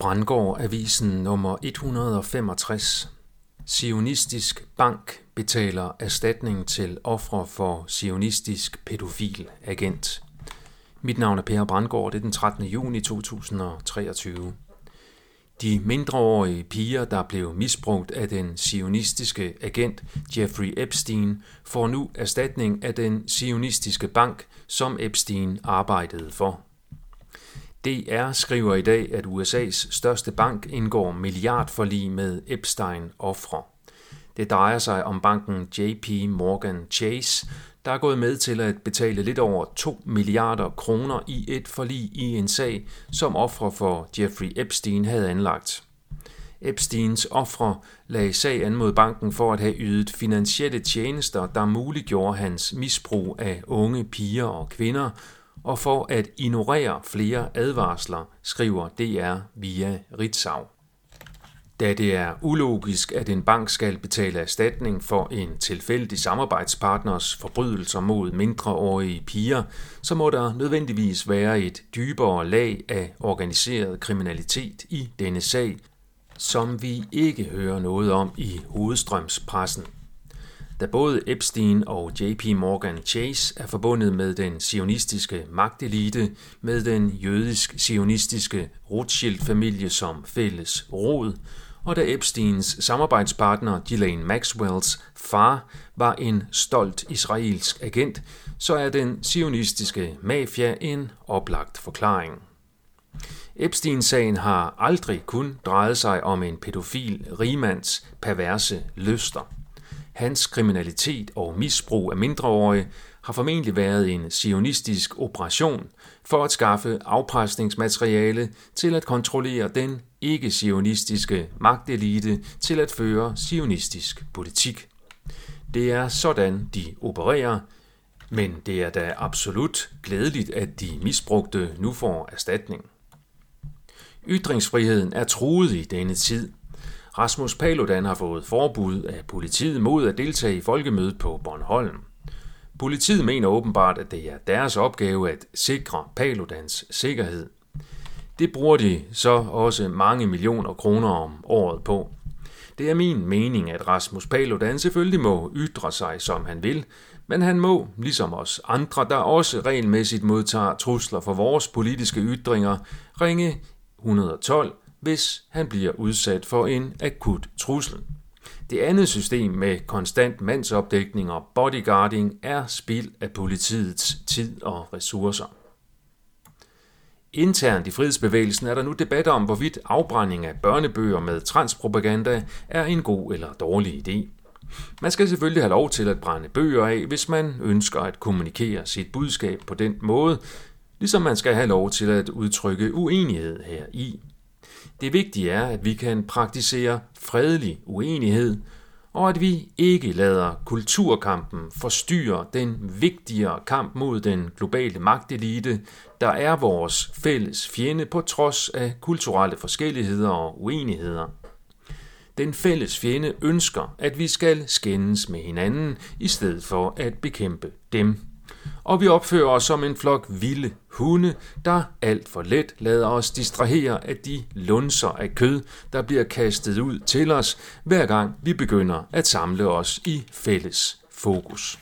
Brandgård Avisen nummer 165. Sionistisk bank betaler erstatning til ofre for sionistisk pædofil agent. Mit navn er Per Brandgård, det er den 13. juni 2023. De mindreårige piger, der blev misbrugt af den sionistiske agent Jeffrey Epstein, får nu erstatning af den sionistiske bank, som Epstein arbejdede for. DR skriver i dag, at USA's største bank indgår milliardforlig med Epstein-ofre. Det drejer sig om banken JP Morgan Chase, der er gået med til at betale lidt over 2 milliarder kroner i et forlig i en sag, som ofre for Jeffrey Epstein havde anlagt. Epsteins ofre lagde sag an mod banken for at have ydet finansielle tjenester, der muliggjorde hans misbrug af unge piger og kvinder, og for at ignorere flere advarsler, skriver DR via Ritzau. Da det er ulogisk, at en bank skal betale erstatning for en tilfældig samarbejdspartners forbrydelser mod mindreårige piger, så må der nødvendigvis være et dybere lag af organiseret kriminalitet i denne sag, som vi ikke hører noget om i hovedstrømspressen. Da både Epstein og JP Morgan Chase er forbundet med den sionistiske magtelite, med den jødisk-sionistiske Rothschild-familie som fælles rod, og da Epsteins samarbejdspartner Ghislaine Maxwells far var en stolt israelsk agent, så er den sionistiske mafia en oplagt forklaring. Epstein-sagen har aldrig kun drejet sig om en pædofil rimands perverse lyster. Hans kriminalitet og misbrug af mindreårige har formentlig været en sionistisk operation for at skaffe afpresningsmateriale til at kontrollere den ikke-sionistiske magtelite til at føre sionistisk politik. Det er sådan, de opererer, men det er da absolut glædeligt, at de misbrugte nu får erstatning. Ytringsfriheden er truet i denne tid. Rasmus Paludan har fået forbud af politiet mod at deltage i folkemødet på Bornholm. Politiet mener åbenbart, at det er deres opgave at sikre Paludans sikkerhed. Det bruger de så også mange millioner kroner om året på. Det er min mening, at Rasmus Paludan selvfølgelig må ytre sig, som han vil, men han må, ligesom os andre, der også regelmæssigt modtager trusler for vores politiske ytringer, ringe 112, hvis han bliver udsat for en akut trussel. Det andet system med konstant mandsopdækning og bodyguarding er spild af politiets tid og ressourcer. Internt i frihedsbevægelsen er der nu debat om, hvorvidt afbrænding af børnebøger med transpropaganda er en god eller dårlig idé. Man skal selvfølgelig have lov til at brænde bøger af, hvis man ønsker at kommunikere sit budskab på den måde, ligesom man skal have lov til at udtrykke uenighed her i. Det vigtige er, at vi kan praktisere fredelig uenighed, og at vi ikke lader kulturkampen forstyrre den vigtigere kamp mod den globale magtelite, der er vores fælles fjende på trods af kulturelle forskelligheder og uenigheder. Den fælles fjende ønsker, at vi skal skændes med hinanden, i stedet for at bekæmpe dem og vi opfører os som en flok vilde hunde, der alt for let lader os distrahere af de lunser af kød, der bliver kastet ud til os, hver gang vi begynder at samle os i fælles fokus.